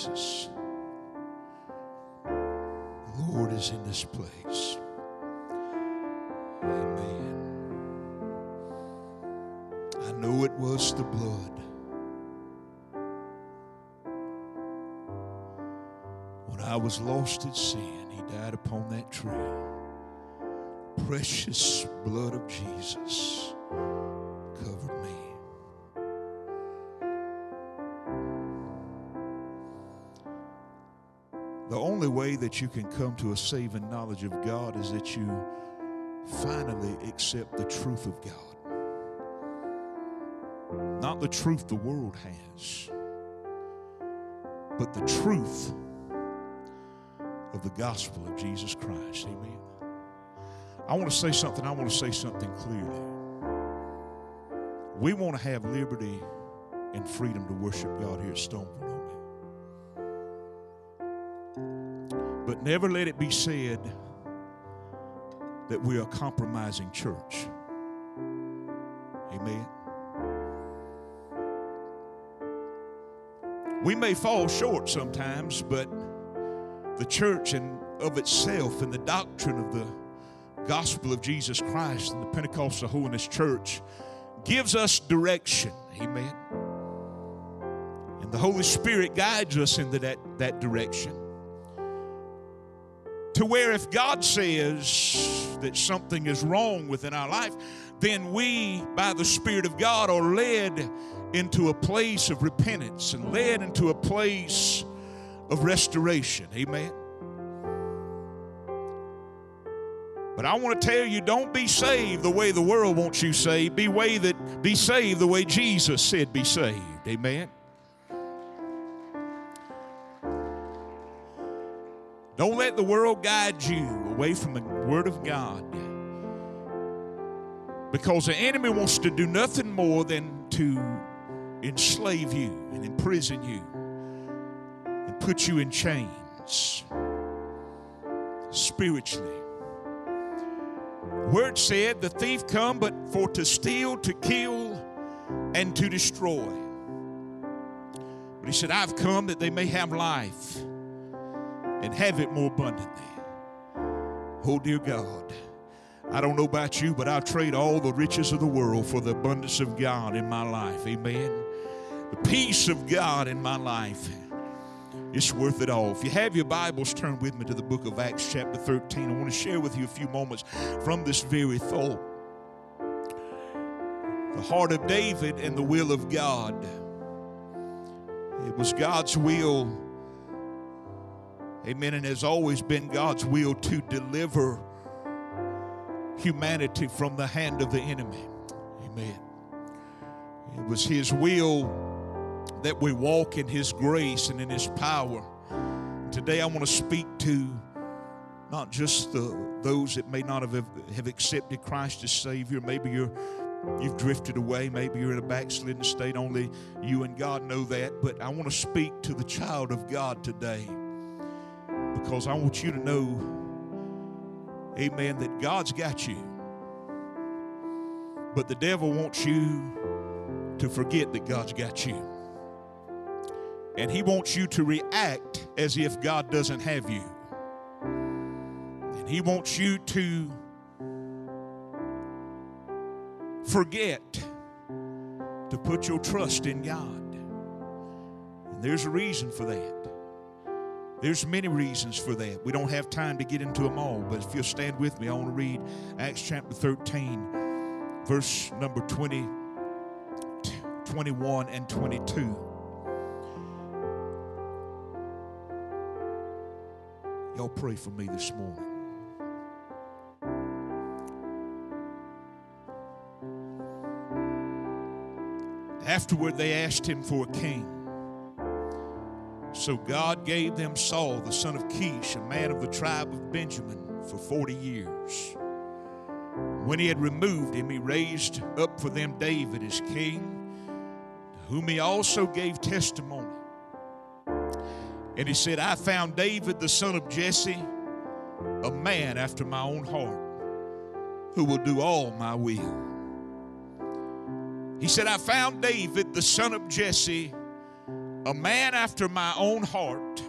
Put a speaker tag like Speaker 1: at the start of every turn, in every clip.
Speaker 1: Jesus. The Lord is in this place. Amen. I know it was the blood. When I was lost in sin, He died upon that tree. Precious blood of Jesus only way that you can come to a saving knowledge of God is that you finally accept the truth of God. Not the truth the world has, but the truth of the gospel of Jesus Christ. Amen. I want to say something, I want to say something clearly. We want to have liberty and freedom to worship God here at Stoneville, But never let it be said that we are a compromising church. Amen. We may fall short sometimes, but the church and of itself and the doctrine of the gospel of Jesus Christ and the Pentecostal Holiness Church gives us direction. Amen. And the Holy Spirit guides us into that, that direction. To where if God says that something is wrong within our life, then we, by the Spirit of God, are led into a place of repentance and led into a place of restoration. Amen. But I want to tell you, don't be saved the way the world wants you saved. Be way that be saved the way Jesus said be saved. Amen. Don't let the world guide you away from the Word of God. Because the enemy wants to do nothing more than to enslave you and imprison you and put you in chains spiritually. Word said, The thief come but for to steal, to kill, and to destroy. But he said, I've come that they may have life and have it more abundantly. Oh, dear God. I don't know about you, but I'll trade all the riches of the world for the abundance of God in my life. Amen. The peace of God in my life. It's worth it all. If you have your Bibles, turn with me to the book of Acts, chapter 13. I want to share with you a few moments from this very thought. The heart of David and the will of God. It was God's will, amen, and has always been God's will to deliver humanity from the hand of the enemy. Amen. It was His will that we walk in His grace and in His power. Today, I want to speak to not just the, those that may not have, have accepted Christ as Savior. Maybe you're you've drifted away. Maybe you're in a backslidden state. Only you and God know that. But I want to speak to the child of God today because I want you to know amen, that God's got you. But the devil wants you to forget that God's got you. And he wants you to react as if God doesn't have you. And he wants you to forget to put your trust in God. And there's a reason for that. There's many reasons for that. We don't have time to get into them all, but if you'll stand with me, I want to read Acts chapter 13, verse number 20, 21 and 22. Y'all pray for me this morning. Afterward, they asked him for a king. So God gave them Saul, the son of Kish, a man of the tribe of Benjamin, for 40 years. When he had removed him, he raised up for them David as king, to whom he also gave testimony. And he said, I found David, the son of Jesse, a man after my own heart, who will do all my will. He said, I found David, the son of Jesse, a man after my own heart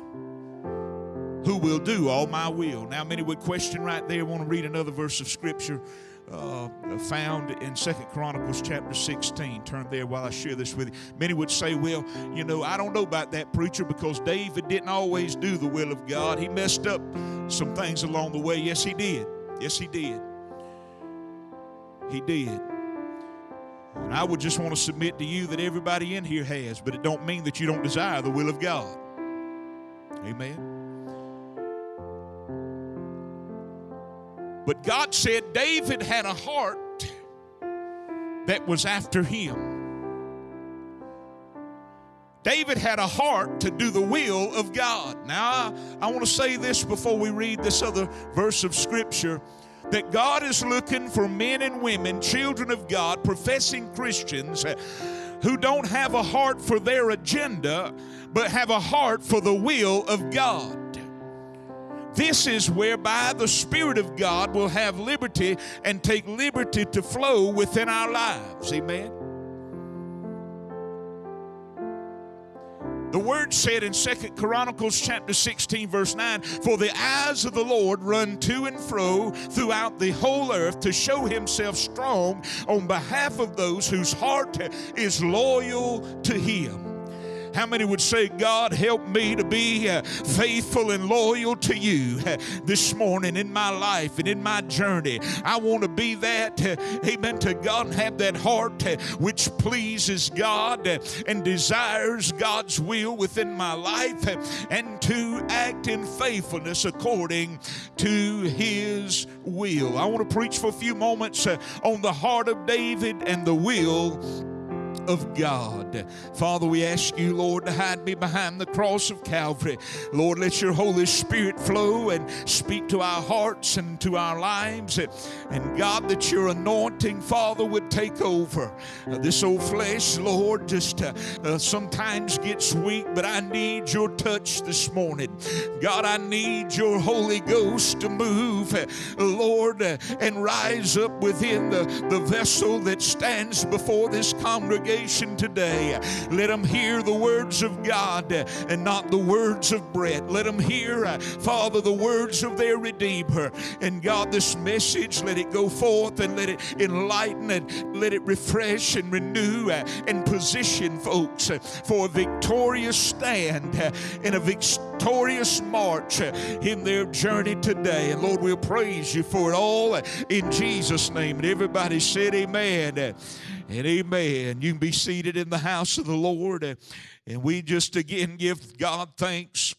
Speaker 1: who will do all my will. Now, many would question right there, want to read another verse of scripture uh, found in Second Chronicles chapter 16. Turn there while I share this with you. Many would say, well, you know, I don't know about that preacher because David didn't always do the will of God. He messed up some things along the way. Yes, he did. Yes, he did. He did. And I would just want to submit to you that everybody in here has, but it don't mean that you don't desire the will of God. Amen. But God said David had a heart that was after him. David had a heart to do the will of God. Now, I, I want to say this before we read this other verse of Scripture that God is looking for men and women, children of God, professing Christians eh, who don't have a heart for their agenda, but have a heart for the will of God. This is whereby the Spirit of God will have liberty and take liberty to flow within our lives. Amen. The word said in Second Chronicles chapter 16, verse 9, For the eyes of the Lord run to and fro throughout the whole earth to show himself strong on behalf of those whose heart is loyal to him. How many would say, God, help me to be uh, faithful and loyal to you uh, this morning in my life and in my journey? I want to be that, uh, amen, to God and have that heart which pleases God and desires God's will within my life and to act in faithfulness according to His will. I want to preach for a few moments on the heart of David and the will of God. Father, we ask you, Lord, to hide me behind the cross of Calvary. Lord, let your Holy Spirit flow and speak to our hearts and to our lives. And God, that your anointing, Father, would take over. Uh, this old flesh, Lord, just uh, uh, sometimes gets weak, but I need your touch this morning. God, I need your Holy Ghost to move, uh, Lord, uh, and rise up within the, the vessel that stands before this congregation congregation today. Let them hear the words of God and not the words of bread. Let them hear, uh, Father, the words of their Redeemer. And God, this message, let it go forth and let it enlighten and let it refresh and renew uh, and position folks uh, for a victorious stand and a victorious march in their journey today. And Lord, we'll praise you for it all in Jesus' name. And everybody said, Amen. And amen. You can be seated in the house of the Lord. And we just again give God thanks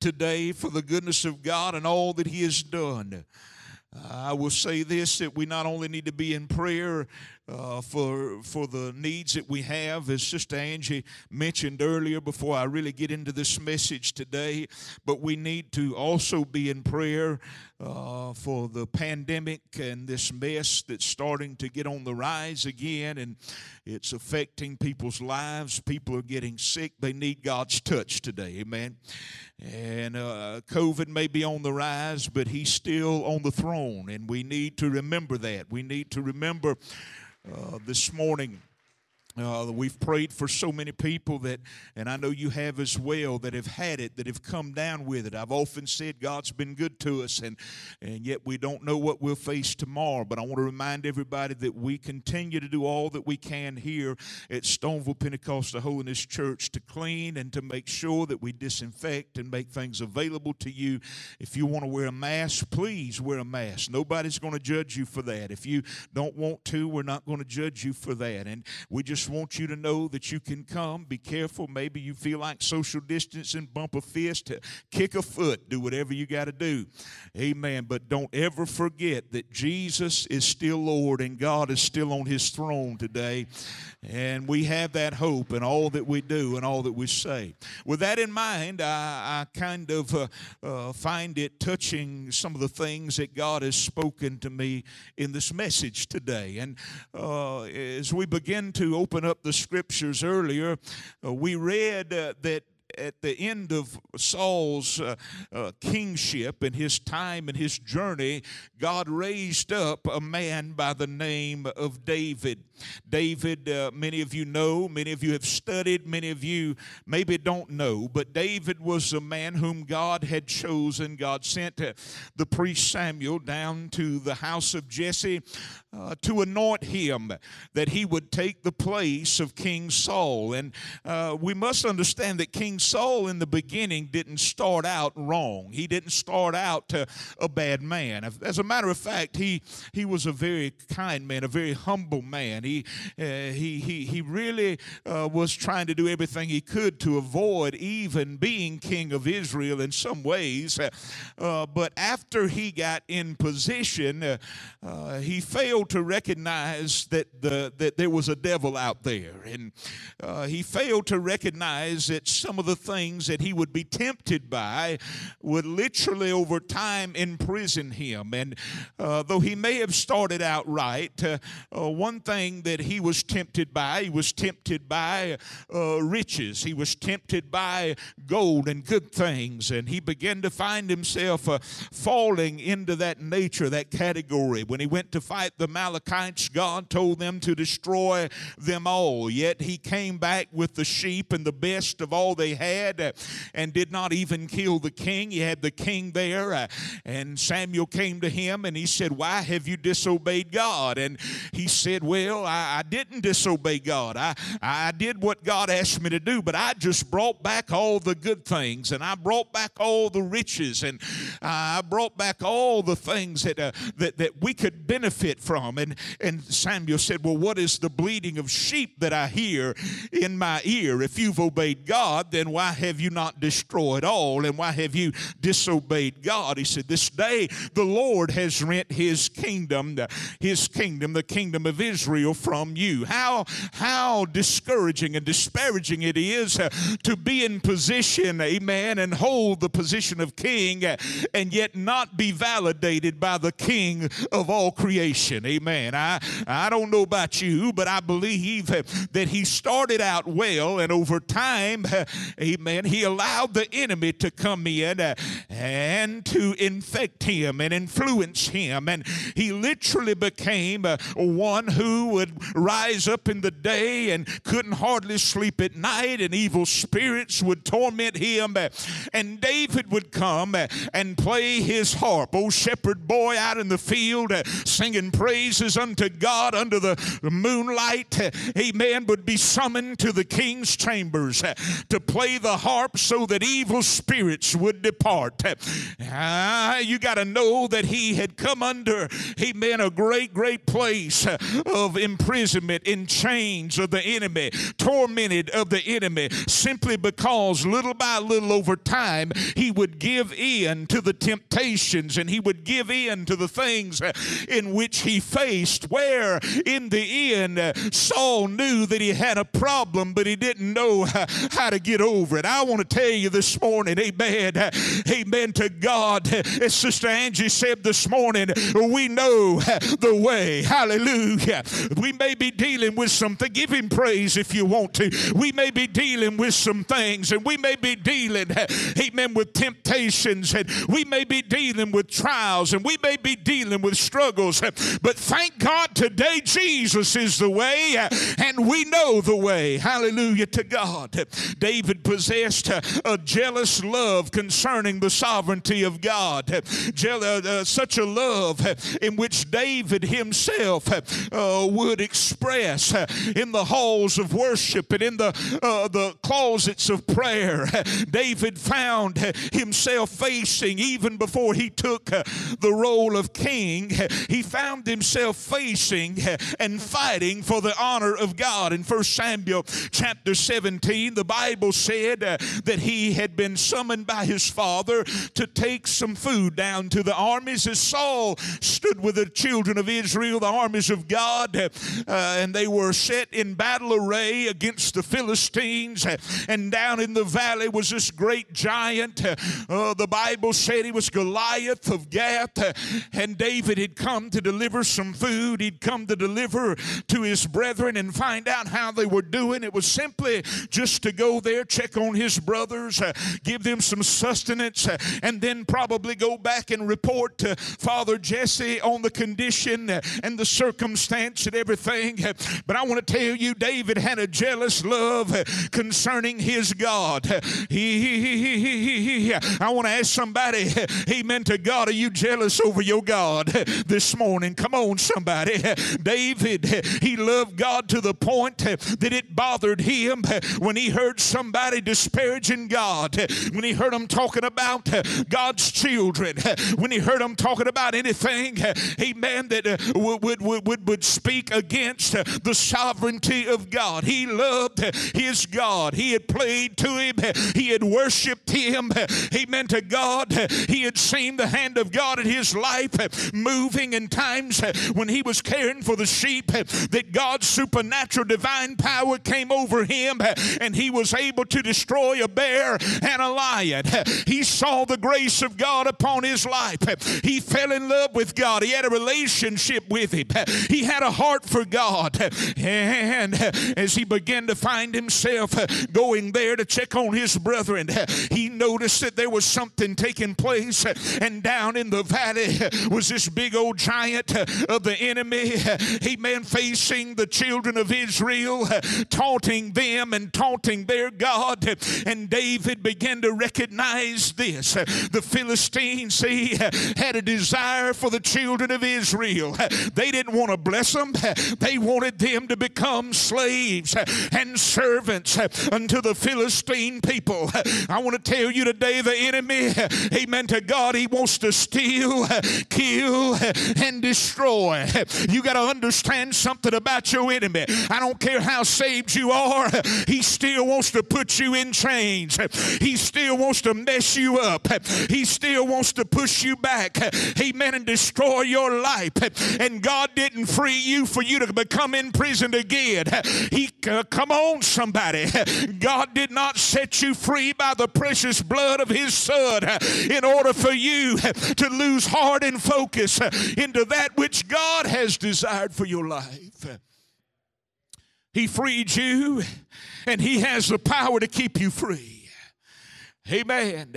Speaker 1: today for the goodness of God and all that He has done. I will say this that we not only need to be in prayer uh, for for the needs that we have, as Sister Angie mentioned earlier. Before I really get into this message today, but we need to also be in prayer uh, for the pandemic and this mess that's starting to get on the rise again, and it's affecting people's lives. People are getting sick. They need God's touch today. Amen. And uh, COVID may be on the rise, but He's still on the throne, and we need to remember that. We need to remember uh, this morning. Uh, we've prayed for so many people that, and I know you have as well, that have had it, that have come down with it. I've often said God's been good to us, and, and yet we don't know what we'll face tomorrow. But I want to remind everybody that we continue to do all that we can here at Stoneville Pentecostal Holiness Church to clean and to make sure that we disinfect and make things available to you. If you want to wear a mask, please wear a mask. Nobody's going to judge you for that. If you don't want to, we're not going to judge you for that. And we just want you to know that you can come. Be careful. Maybe you feel like social distancing, bump a fist, kick a foot, do whatever you got to do. Amen. But don't ever forget that Jesus is still Lord and God is still on his throne today. And we have that hope in all that we do and all that we say. With that in mind, I, I kind of uh, uh, find it touching some of the things that God has spoken to me in this message today. And uh, as we begin to open up the scriptures earlier, uh, we read uh, that at the end of Saul's uh, uh, kingship and his time and his journey, God raised up a man by the name of David. David, uh, many of you know, many of you have studied, many of you maybe don't know, but David was a man whom God had chosen. God sent uh, the priest Samuel down to the house of Jesse uh, to anoint him that he would take the place of King Saul. And uh, we must understand that King Saul in the beginning didn't start out wrong. He didn't start out uh, a bad man. As a matter of fact, he, he was a very kind man, a very humble man. He, uh, he, he, he really uh, was trying to do everything he could to avoid even being king of Israel in some ways. Uh, but after he got in position, he failed to recognize that, the, that there was a devil out there. And uh, he failed to recognize that some of the things that he would be tempted by would literally over time imprison him. And uh, though he may have started out right, uh, uh one thing that he was tempted by, he was tempted by uh, riches, he was tempted by gold and good things. And he began to find himself uh, falling into that nature, that category. When he went to fight the Amalekites, God told them to destroy them all. Yet he came back with the sheep and the best of all they had uh, and did not even kill the king. He had the king there, uh, and Samuel came to him and he said, Why have you disobeyed God? And he said, Well, I, I didn't disobey God. I, I did what God asked me to do, but I just brought back all the good things and I brought back all the riches and I brought back all the things that, uh, that, that we could benefit from. And, and Samuel said, Well, what is the bleating of sheep that I hear in my ear? If you've obeyed God, then why have you not destroyed all? And why have you disobeyed God? He said, This day the Lord has rent his kingdom, his kingdom, the kingdom of Israel from you. How, how discouraging and disparaging it is uh, to be in position, amen, and hold the position of king uh, and yet not be validated by the king of all creation. Amen. I, I don't know about you, but I believe that he started out well, and over time, amen, he allowed the enemy to come in uh, and to infect him and influence him. And he literally became uh, one who would rise up in the day and couldn't hardly sleep at night, and evil spirits would torment him. And David would come uh, and play his harp, old shepherd boy out in the field, singing praises unto God under the moonlight, amen, would be summoned to the king's chambers to play the harp so that evil spirits would depart. Ah, you got to know that he had come under, amen, a great, great place of imprisonment in chains of the enemy, tormented of the enemy, simply because little by little over time he would give in to the temptations and he would give in to the things in which he faced where in the end Saul knew that he had a problem, but he didn't know how to get over it. I want to tell you this morning, amen, amen to God. As Sister Angie said this morning, we know the way. Hallelujah. We may be dealing with something. Give him praise if you want to. We may be dealing with some things, and we may be dealing, amen, with temptations, and we may be dealing with trials, and we may be dealing with struggles. But thank God today Jesus is the way and we know the way. Hallelujah to God. David possessed a jealous love concerning the sovereignty of God. Uh, uh, such a love uh, in which David himself uh, uh would express in the halls of worship and in the, uh, the closets of prayer. David found himself facing, even before he took the role of king, he found himself facing and fighting for the honor of God. In 1 Samuel chapter 17, the Bible said uh, that he had been summoned by his father to take some food down to the armies as Saul stood with the children of Israel, the armies of God, uh, and they were set in battle array against the Philistines. And down in the valley was this great giant. Uh, the Bible said he was Goliath of Gath, and David had come to deliver some some food. He'd come to deliver to his brethren and find out how they were doing. It was simply just to go there, check check on his brothers, uh, give them some sustenance, uh, and then probably go back and report to Father Jesse on the condition uh, and the circumstance and everything. Uh, but I want to tell you, David had a jealous love uh, concerning his God. Uh, he, he, he, I want to ask somebody, Amen to God, are you jealous over your God this morning? Come on, somebody. David, he loved God to the point that it bothered him when he heard somebody disparaging God, when he heard them talking about uh, God's children, uh, when he heard them talking about anything, uh, amen, that would, would, would, would speak against the sovereignty of God. He loved his God. He had played to him, he had worshiped him, amen, to God. He had seen the hand of God in his life moving in times when he was caring for the sheep, that God's supernatural divine power came over him and he was able to destroy a bear and a lion. He saw the grace of God upon his life. He fell in love with God. He had a relationship with him. He had a heart for God. And as he began to find himself going there to check on his brethren, he noticed that there was something taking place. And down in the valley was this big old giant of the enemy. Amen. Facing the children of Israel, taunting them and taunting their God. And David began to recognize this. The Philistines, see, had a desire for the children of Israel. They didn't want to bless them, they wanted them to become slaves and servants unto the Philistine people. I want to tell you today the enemy, amen to God, he wants to steal, kill, and destroy. You got to understand something about your enemy. I don't care how saved you are, he still wants to put you in chains. He still wants to mess you up. He still wants to push you back. Amen. And destroy your life. And God didn't free you for you to become imprisoned again. He uh, come on somebody. God did not set you free by the precious blood of his son in order for you to lose heart and focus into that which God has desired for your life. He freed you and he has the power to keep you free. Amen.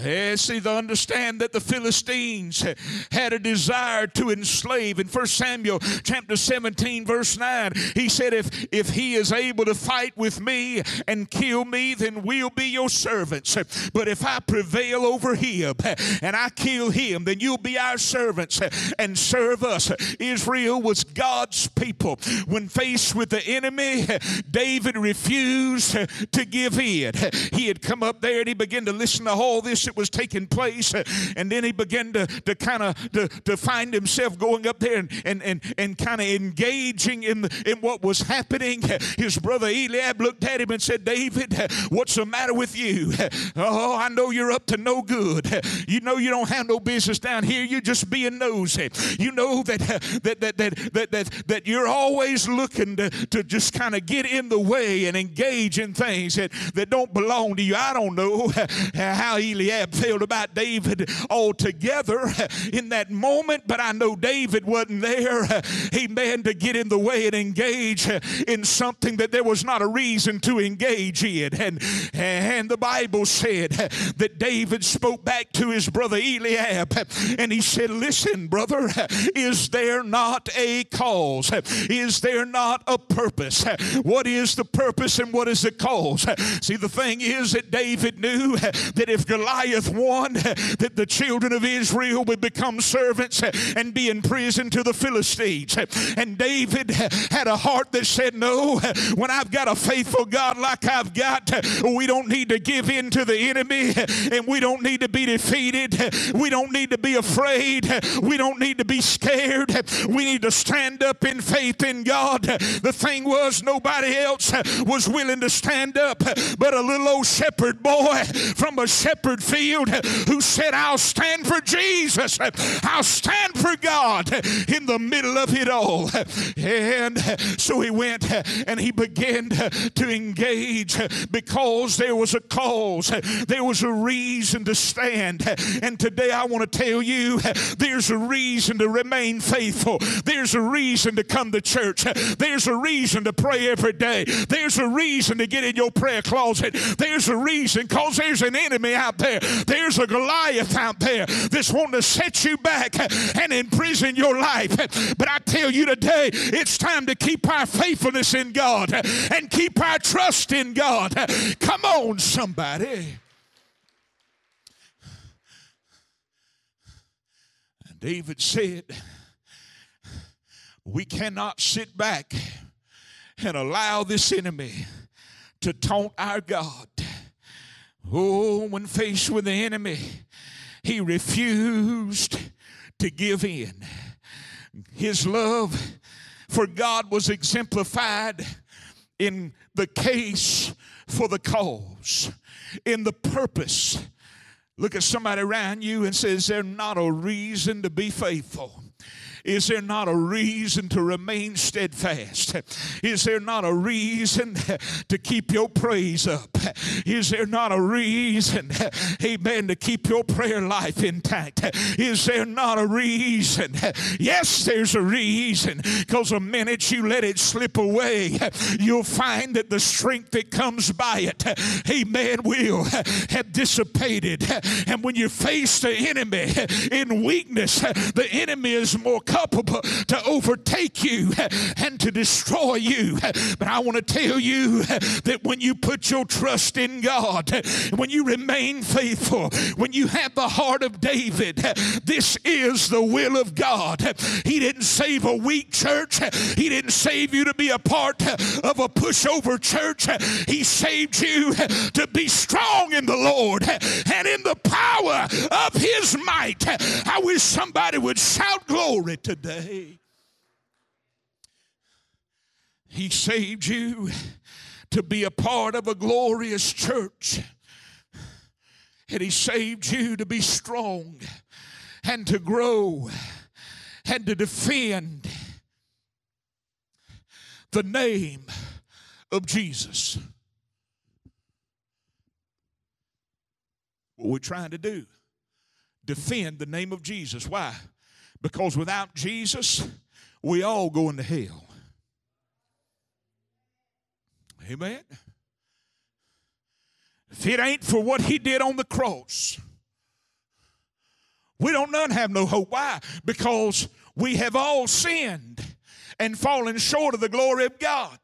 Speaker 1: Yes, see, they understand that the Philistines had a desire to enslave. In 1 Samuel chapter 17, verse 9, he said, if, if he is able to fight with me and kill me, then we'll be your servants. But if I prevail over him and I kill him, then you'll be our servants and serve us. Israel was God's people. When faced with the enemy, David refused to give in. He had come up there and he began to listen to all this was taking place. And then he began to, to kind of to, to find himself going up there and, and, and, and kind of engaging in, in what was happening. His brother Eliab looked at him and said, David, what's the matter with you? Oh, I know you're up to no good. You know you don't have no business down here. You're just being nosy. You know that that that that that that, that you're always looking to, to just kind of get in the way and engage in things that, that don't belong to you. I don't know how Eliab Ahab felt about David altogether in that moment, but I know David wasn't there, He amen, to get in the way and engage in something that there was not a reason to engage in. And, and the Bible said that David spoke back to his brother Eliab and he said, Listen, brother, is there not a cause? Is there not a purpose? What is the purpose and what is the cause? See, the thing is that David knew that if Goliath Goliath won, that the children of Israel would become servants and be in prison to the Philistines. And David had a heart that said, No, when I've got a faithful God like I've got, we don't need to give in to the enemy and we don't need to be defeated. We don't need to be afraid. We don't need to be scared. We need to stand up in faith in God. The thing was, nobody else was willing to stand up but a little old shepherd boy from a shepherd field who said, I'll stand for Jesus. I'll stand for God in the middle of it all. And so he went and he began to engage because there was a cause, there was a reason to stand. And today I want to tell you there's a reason to remain faithful, there's a reason to come to church, there's a reason to pray every day, there's a reason to get in your prayer closet, there's a reason because there's an enemy out there, there's a Goliath out there that's wanting to set you back and imprison your life. But I tell you today, it's time to keep our faithfulness in God and keep our trust in God. Come on, somebody. And David said, We cannot sit back and allow this enemy to taunt our God. Oh, when faced with the enemy, he refused to give in. His love for God was exemplified in the case for the cause, in the purpose. Look at somebody around you and say, Is there not a reason to be faithful? Is there not a reason to remain steadfast? Is there not a reason to keep your praise up? Is there not a reason, amen, to keep your prayer life intact? Is there not a reason? Yes, there's a reason because the minute you let it slip away, you'll find that the strength that comes by it, amen, will have dissipated. And when you face the enemy in weakness, the enemy is more culpable to overtake you and to destroy you. But I want to tell you that when you put your trust in God, when you remain faithful, when you have the heart of David, this is the will of God. He didn't save a weak church, He didn't save you to be a part of a pushover church. He saved you to be strong in the Lord and in the power of His might. I wish somebody would shout glory today. He saved you to be a part of a glorious church. And He saved you to be strong and to grow and to defend the name of Jesus. What we're trying to do, defend the name of Jesus. Why? Because without Jesus, we all go into hell. Amen. If it ain't for what he did on the cross, we don't none have no hope. Why? Because we have all sinned and fallen short of the glory of God.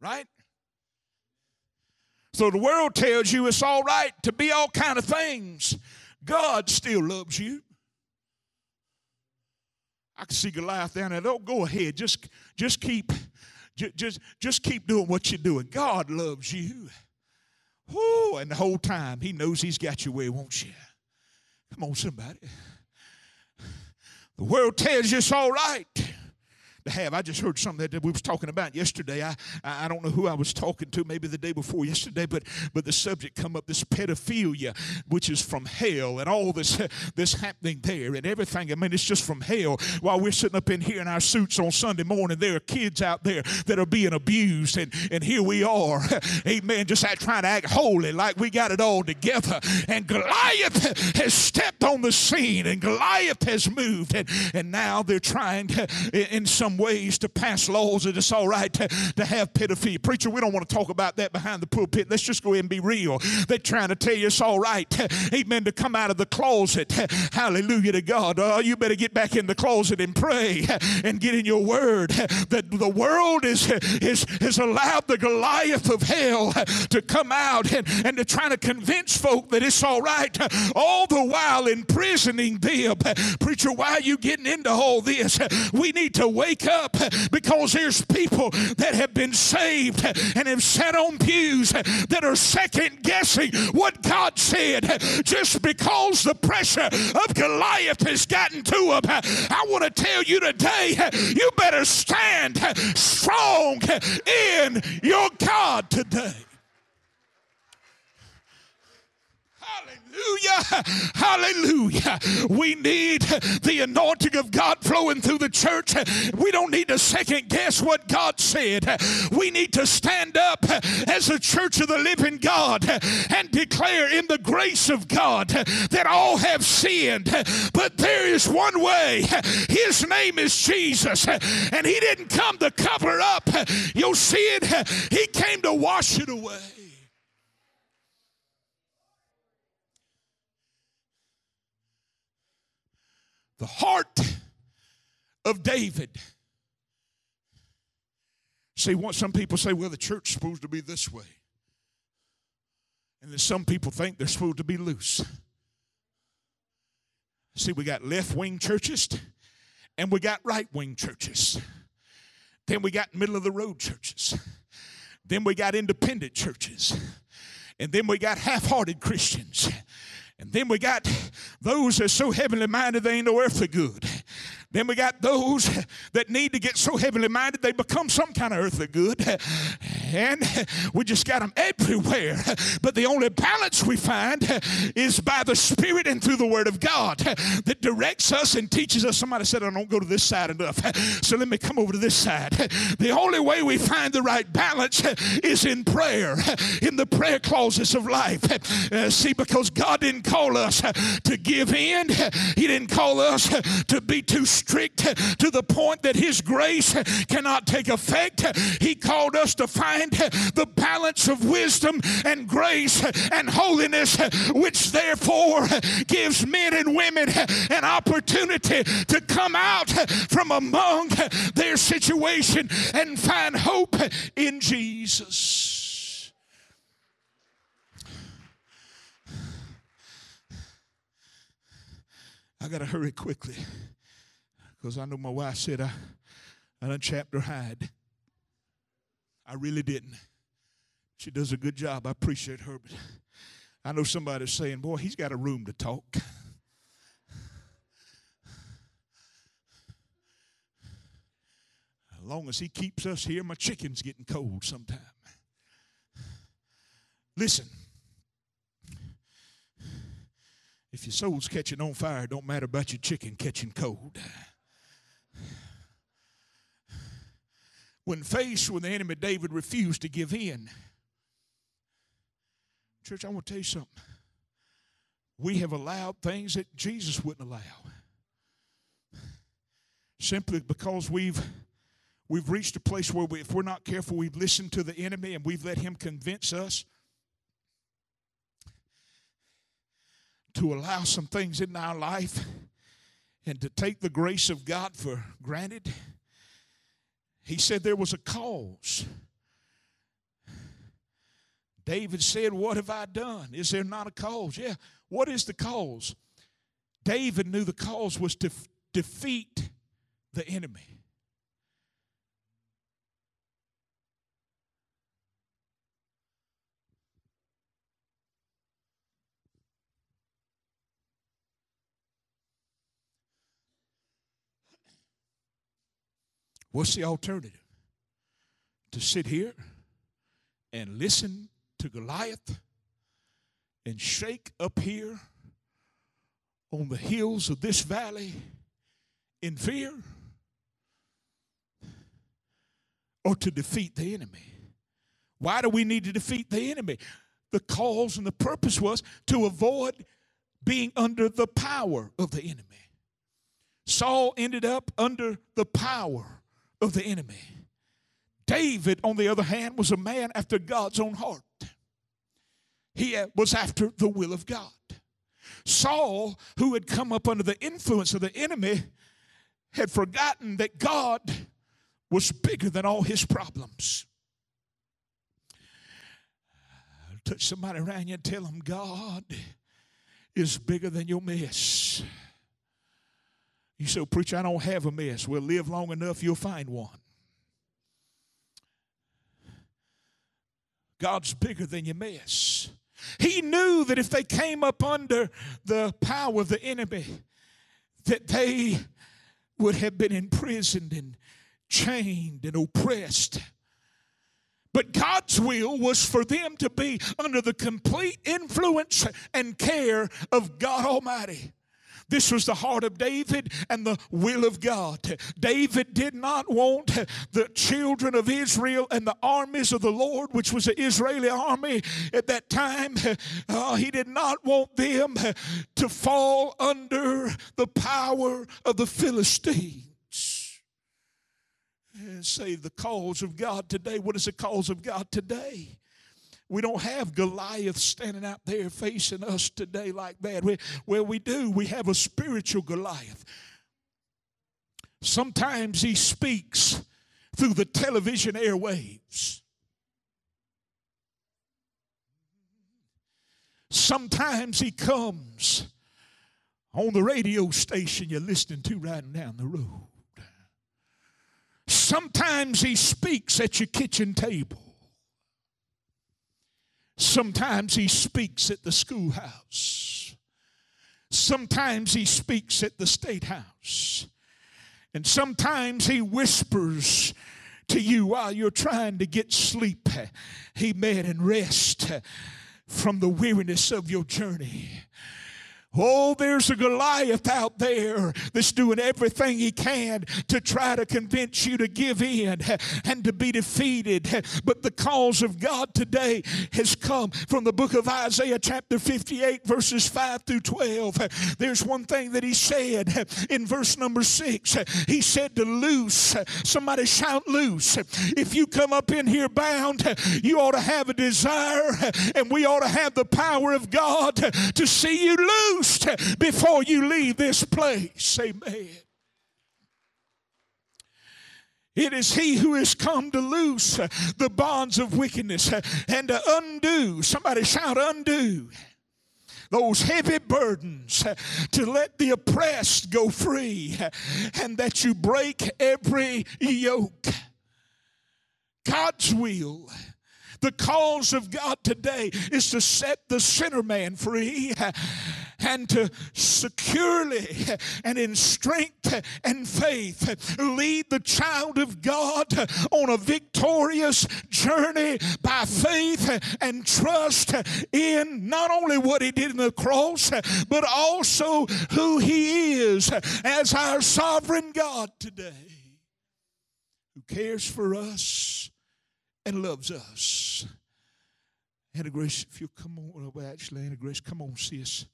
Speaker 1: Right? So the world tells you it's all right to be all kind of things. God still loves you. I can see Goliath down there. Don't go ahead. Just, just keep, just, just keep doing what you're doing. God loves you. Whoo, and the whole time he knows he's got you where he wants you. Come on, somebody. The world tells you it's all right to have. I just heard something that we was talking about yesterday. I, I don't know who I was talking to, maybe the day before yesterday, but but the subject come up this pedophilia, which is from hell, and all this this happening there and everything. I mean, it's just from hell. While we're sitting up in here in our suits on Sunday morning, there are kids out there that are being abused, and and here we are, amen, just trying to act holy like we got it all together. And Goliath has stepped on the scene, and Goliath has moved, and and now they're trying to, in some some ways to pass laws that it's all right to, to have pedophilia. Preacher, we don't want to talk about that behind the pulpit. Let's just go ahead and be real. They're trying to tell you it's all right, amen, to come out of the closet. Hallelujah to God. Oh, you better get back in the closet and pray and get in your word. That the world is, is, has allowed the Goliath of hell to come out and, and to try to convince folk that it's all right, all the while imprisoning them. Preacher, why are you getting into all this? We need to wake wake up because there's people that have been saved and have sat on pews that are second guessing what God said just because the pressure of Goliath has gotten to them. I want to tell you today, you better stand strong in your God today. Hallelujah. Hallelujah. We need the anointing of God flowing through the church. We don't need to second guess what God said. We need to stand up as the church of the living God and declare in the grace of God that all have sinned. But there is one way. His name is Jesus. And He didn't come to cover up your sin, He came to wash it away. The heart of David. See, what some people say, well, the church's supposed to be this way. And then some people think they're supposed to be loose. See, we got left wing churches and we got right wing churches. Then we got middle of the road churches. Then we got independent churches. And then we got half hearted Christians. And then we got those that are so heavenly minded they ain't no earthly good. Then we got those that need to get so heavenly minded they become some kind of earthly good. And we just got them everywhere. But the only balance we find is by the Spirit and through the Word of God that directs us and teaches us. Somebody said, I don't go to this side enough. So let me come over to this side. The only way we find the right balance is in prayer, in the prayer clauses of life. Uh, see, because God didn't call us to give in, He didn't call us to be too strict to the point that His grace cannot take effect. He called us to find the balance of wisdom and grace and holiness, which therefore gives men and women an opportunity to come out from among their situation and find hope in Jesus. I got to hurry quickly. Because I know my wife said I, I done chapter hide. I really didn't. She does a good job. I appreciate her. But I know somebody's saying, boy, he's got a room to talk. As long as he keeps us here, my chicken's getting cold sometime. Listen. If your soul's catching on fire, don't matter about your chicken catching cold. When faced with the enemy, David refused to give in. Church, I want to tell you something. We have allowed things that Jesus wouldn't allow. Simply because we've we've reached a place where we, if we're not careful, we've listened to the enemy and we've let him convince us to allow some things in our life and to take the grace of God for granted. He said there was a cause. David said, What have I done? Is there not a cause? Yeah. What is the cause? David knew the cause was to defeat the enemy. What's the alternative? To sit here and listen to Goliath and shake up here on the hills of this valley in fear? Or to defeat the enemy? Why do we need to defeat the enemy? The cause and the purpose was to avoid being under the power of the enemy. Saul ended up under the power of the enemy. David, on the other hand, was a man after God's own heart. He was after the will of God. Saul, who had come up under the influence of the enemy, had forgotten that God was bigger than all his problems. Touch somebody around you and tell them God is bigger than your mess. You say, Preacher, I don't have a mess. Well, live long enough, you'll find one. God's bigger than your mess. He knew that if they came up under the power of the enemy, that they would have been imprisoned and chained and oppressed. But God's will was for them to be under the complete influence and care of God Almighty. This was the heart of David and the will of God. David did not want the children of Israel and the armies of the Lord, which was the Israeli army at that time, uh, he did not want them to fall under the power of the Philistines and say the cause of God today. What is the cause of God today? We don't have Goliath standing out there facing us today like that. We, well, we do. We have a spiritual Goliath. Sometimes he speaks through the television airwaves. Sometimes he comes on the radio station you're listening to riding down the road. Sometimes he speaks at your kitchen table. Sometimes he speaks at the schoolhouse. Sometimes he speaks at the state house. And sometimes he whispers to you while you're trying to get sleep, amen, and rest from the weariness of your journey. Oh, there's a Goliath out there that's doing everything he can to try to convince you to give in and to be defeated. But the cause of God today has come from the book of Isaiah, chapter 58, verses 5 through 12. There's one thing that he said in verse number 6. He said to loose. Somebody shout loose. If you come up in here bound, you ought to have a desire and we ought to have the power of God to see you loose loosed before you leave this place. Amen. It is he who has come to loose the bonds of wickedness and to undo, somebody shout, undo those heavy burdens, to let the oppressed go free, and that you break every yoke. God's will the cause of God today is to set the sinner man free and to securely and in strength and faith lead the child of God on a victorious journey by faith and trust in not only what he did in the cross, but also who he is as our sovereign God today who cares for us and loves us. Anna Grace, if you'll come on, well, actually, Anna Grace, come on, sis.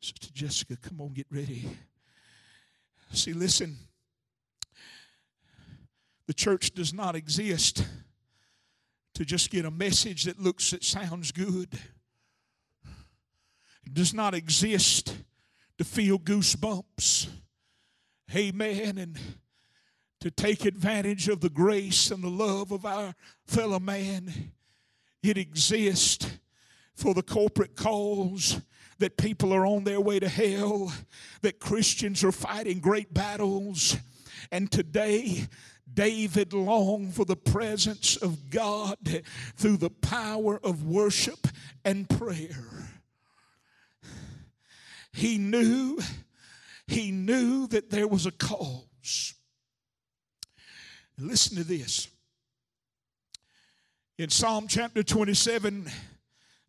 Speaker 1: Sister Jessica, come on, get ready. See, listen, the church does not exist to just get a message that looks, that sounds good. It does not exist to feel goosebumps. Amen. And to take advantage of the grace and the love of our fellow man. It exists for the corporate cause that people are on their way to hell, that Christians are fighting great battles. And today, David longed for the presence of God through the power of worship and prayer. He knew, he knew that there was a cause. Listen to this. In Psalm chapter 27,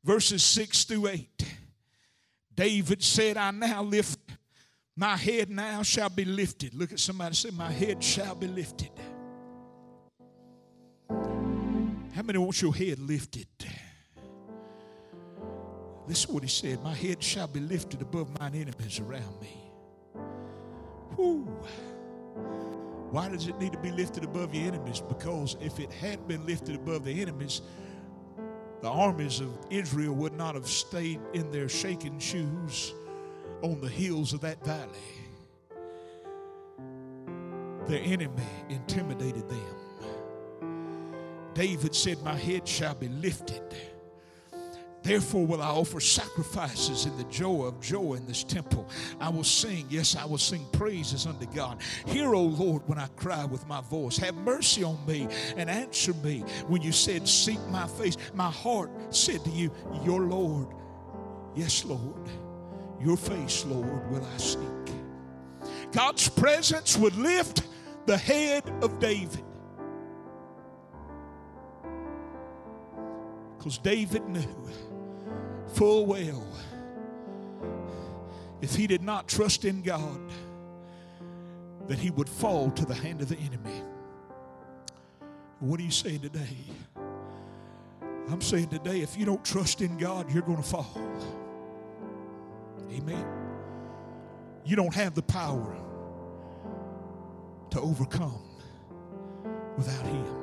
Speaker 1: verses 6 through 8, David said, I now lift, my head now shall be lifted. Look at somebody say, My head shall be lifted. How many want your head lifted? This is what he said My head shall be lifted above mine enemies around me. Whoo. Why does it need to be lifted above your enemies? Because if it had been lifted above the enemies, the armies of Israel would not have stayed in their shaking shoes on the hills of that valley. The enemy intimidated them. David said, My head shall be lifted Therefore, will I offer sacrifices in the joy of joy in this temple. I will sing, yes, I will sing praises unto God. Hear, O Lord, when I cry with my voice. Have mercy on me and answer me. When you said, Seek my face, my heart said to you, Your Lord, yes, Lord, your face, Lord, will I seek. God's presence would lift the head of David. Because David knew full well if he did not trust in God, that he would fall to the hand of the enemy. What are you saying today? I'm saying today, if you don't trust in God, you're going to fall. Amen. You don't have the power to overcome without Him.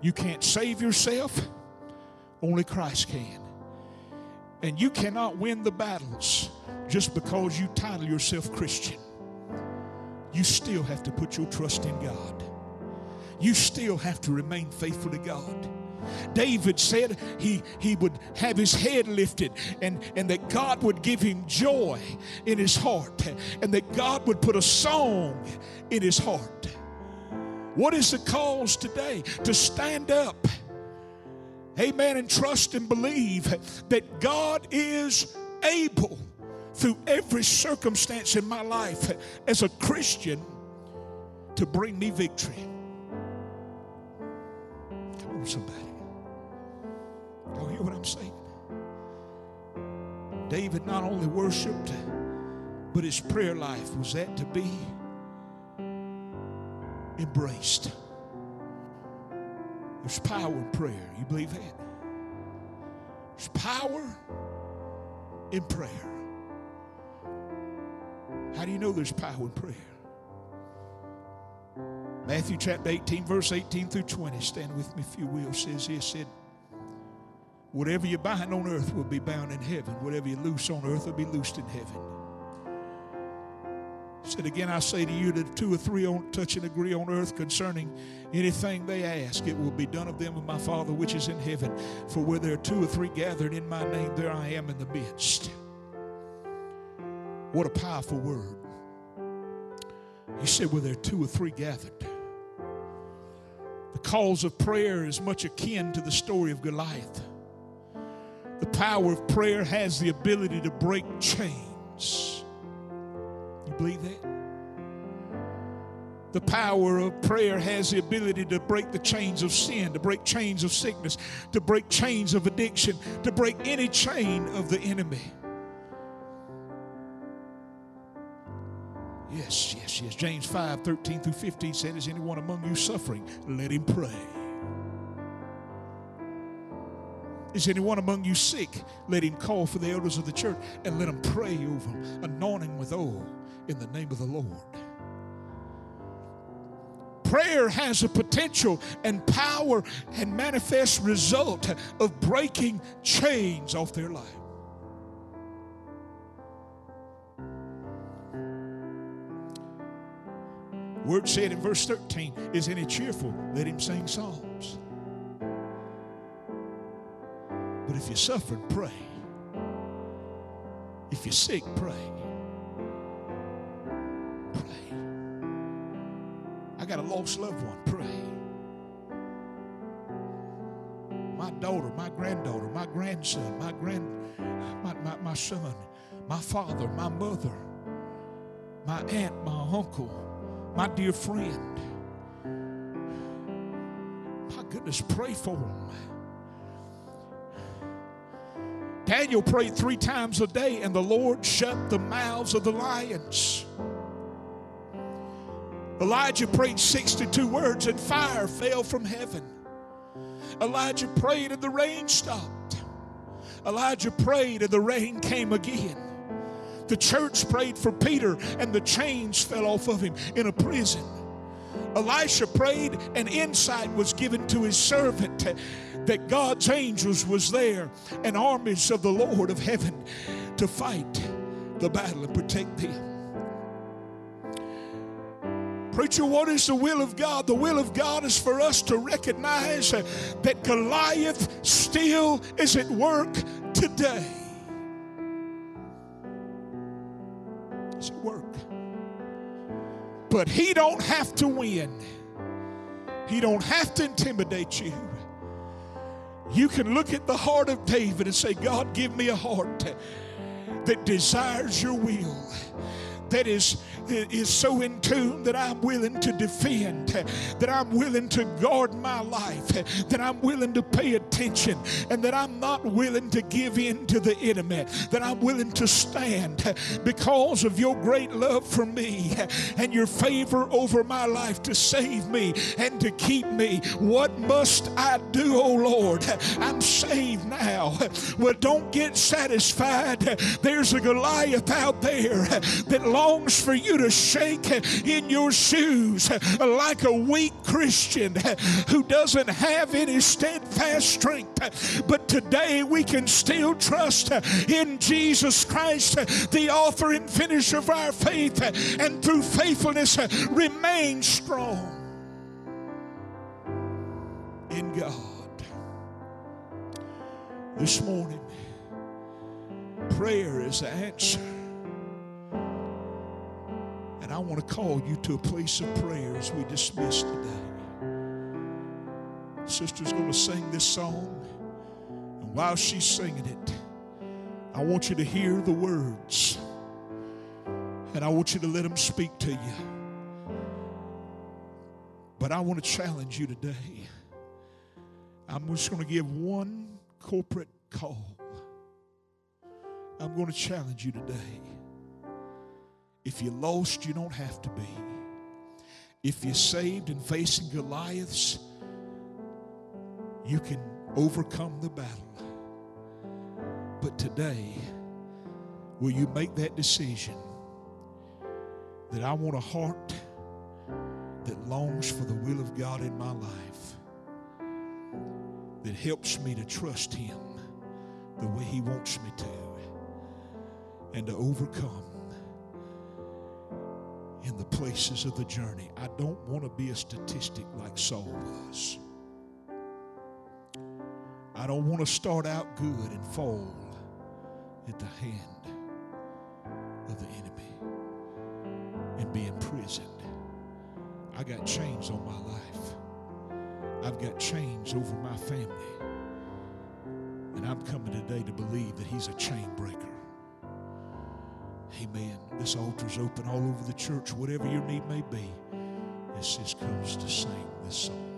Speaker 1: You can't save yourself, only Christ can. And you cannot win the battles just because you title yourself Christian. You still have to put your trust in God. You still have to remain faithful to God. David said he, he would have his head lifted and, and that God would give him joy in his heart and that God would put a song in his heart. What is the cause today? To stand up amen, and trust and believe that God is able through every circumstance in my life as a Christian to bring me victory. Come on, somebody. Y'all hear what I'm saying? David not only worshiped, but his prayer life was that to be embraced. There's power in prayer. You believe that? There's power in prayer. How do you know there's power in prayer? Matthew chapter 18, verse 18 through 20. Stand with me if you will. Says this said, Whatever you bind on earth will be bound in heaven. Whatever you loose on earth will be loosed in heaven said, Again, I say to you that two or three on, touch and agree on earth concerning anything they ask, it will be done of them of my Father which is in heaven. For where there are two or three gathered in my name, there I am in the midst. What a powerful word. He said, Where there are two or three gathered. The cause of prayer is much akin to the story of Goliath. The power of prayer has the ability to break chains. Believe that? The power of prayer has the ability to break the chains of sin, to break chains of sickness, to break chains of addiction, to break any chain of the enemy. Yes, yes, yes. James 5 13 through 15 said, Is anyone among you suffering? Let him pray. Is anyone among you sick? Let him call for the elders of the church and let them pray over him, anointing with oil in the name of the Lord. Prayer has a potential and power and manifest result of breaking chains off their life. Word said in verse 13, Is any cheerful? Let him sing psalms. But if you're suffering, pray. If you're sick, pray. I got a lost loved one. Pray. My daughter, my granddaughter, my grandson, my grand, my, my, my son, my father, my mother, my aunt, my uncle, my dear friend. My goodness, pray for them. Daniel prayed three times a day, and the Lord shut the mouths of the lions. Elijah prayed 62 words and fire fell from heaven. Elijah prayed and the rain stopped. Elijah prayed and the rain came again. The church prayed for Peter and the chains fell off of him in a prison. Elisha prayed and insight was given to his servant that God's angels was there and armies of the Lord of heaven to fight the battle and protect them. Preacher, what is the will of God? The will of God is for us to recognize that Goliath still is at work today. It's at work. But he don't have to win. He don't have to intimidate you. You can look at the heart of David and say, God, give me a heart that desires your will that is, is so in tune that I'm willing to defend, that I'm willing to guard my life, that I'm willing to pay attention, and that I'm not willing to give in to the enemy, that I'm willing to stand because of your great love for me and your favor over my life to save me and to keep me. What must I do, oh Lord? I'm saved now. Well, don't get satisfied. There's a Goliath out there that longs for you to shake in your shoes like a weak Christian who doesn't have any steadfast strength. But today we can still trust in Jesus Christ, the author and finisher of our faith, and through faithfulness remain strong in God. This morning, prayer is the answer. And I want to call you to a place of prayer as we dismiss today. Sister's going to sing this song. And while she's singing it, I want you to hear the words. And I want you to let them speak to you. But I want to challenge you today. I'm just going to give one corporate call. I'm going to challenge you today. If you're lost, you don't have to be. If you're saved and facing Goliaths, you can overcome the battle. But today, will you make that decision that I want a heart that longs for the will of God in my life, that helps me to trust Him the way He wants me to, and to overcome in the places of the journey. I don't want to be a statistic like Saul was. I don't want to start out good and fall at the hand of the enemy and be imprisoned. I got chains on my life. I've got chains over my family. And I'm coming today to believe that he's a chain breaker. Amen. This altar is open all over the church, whatever your need may be, this just comes to sing this song.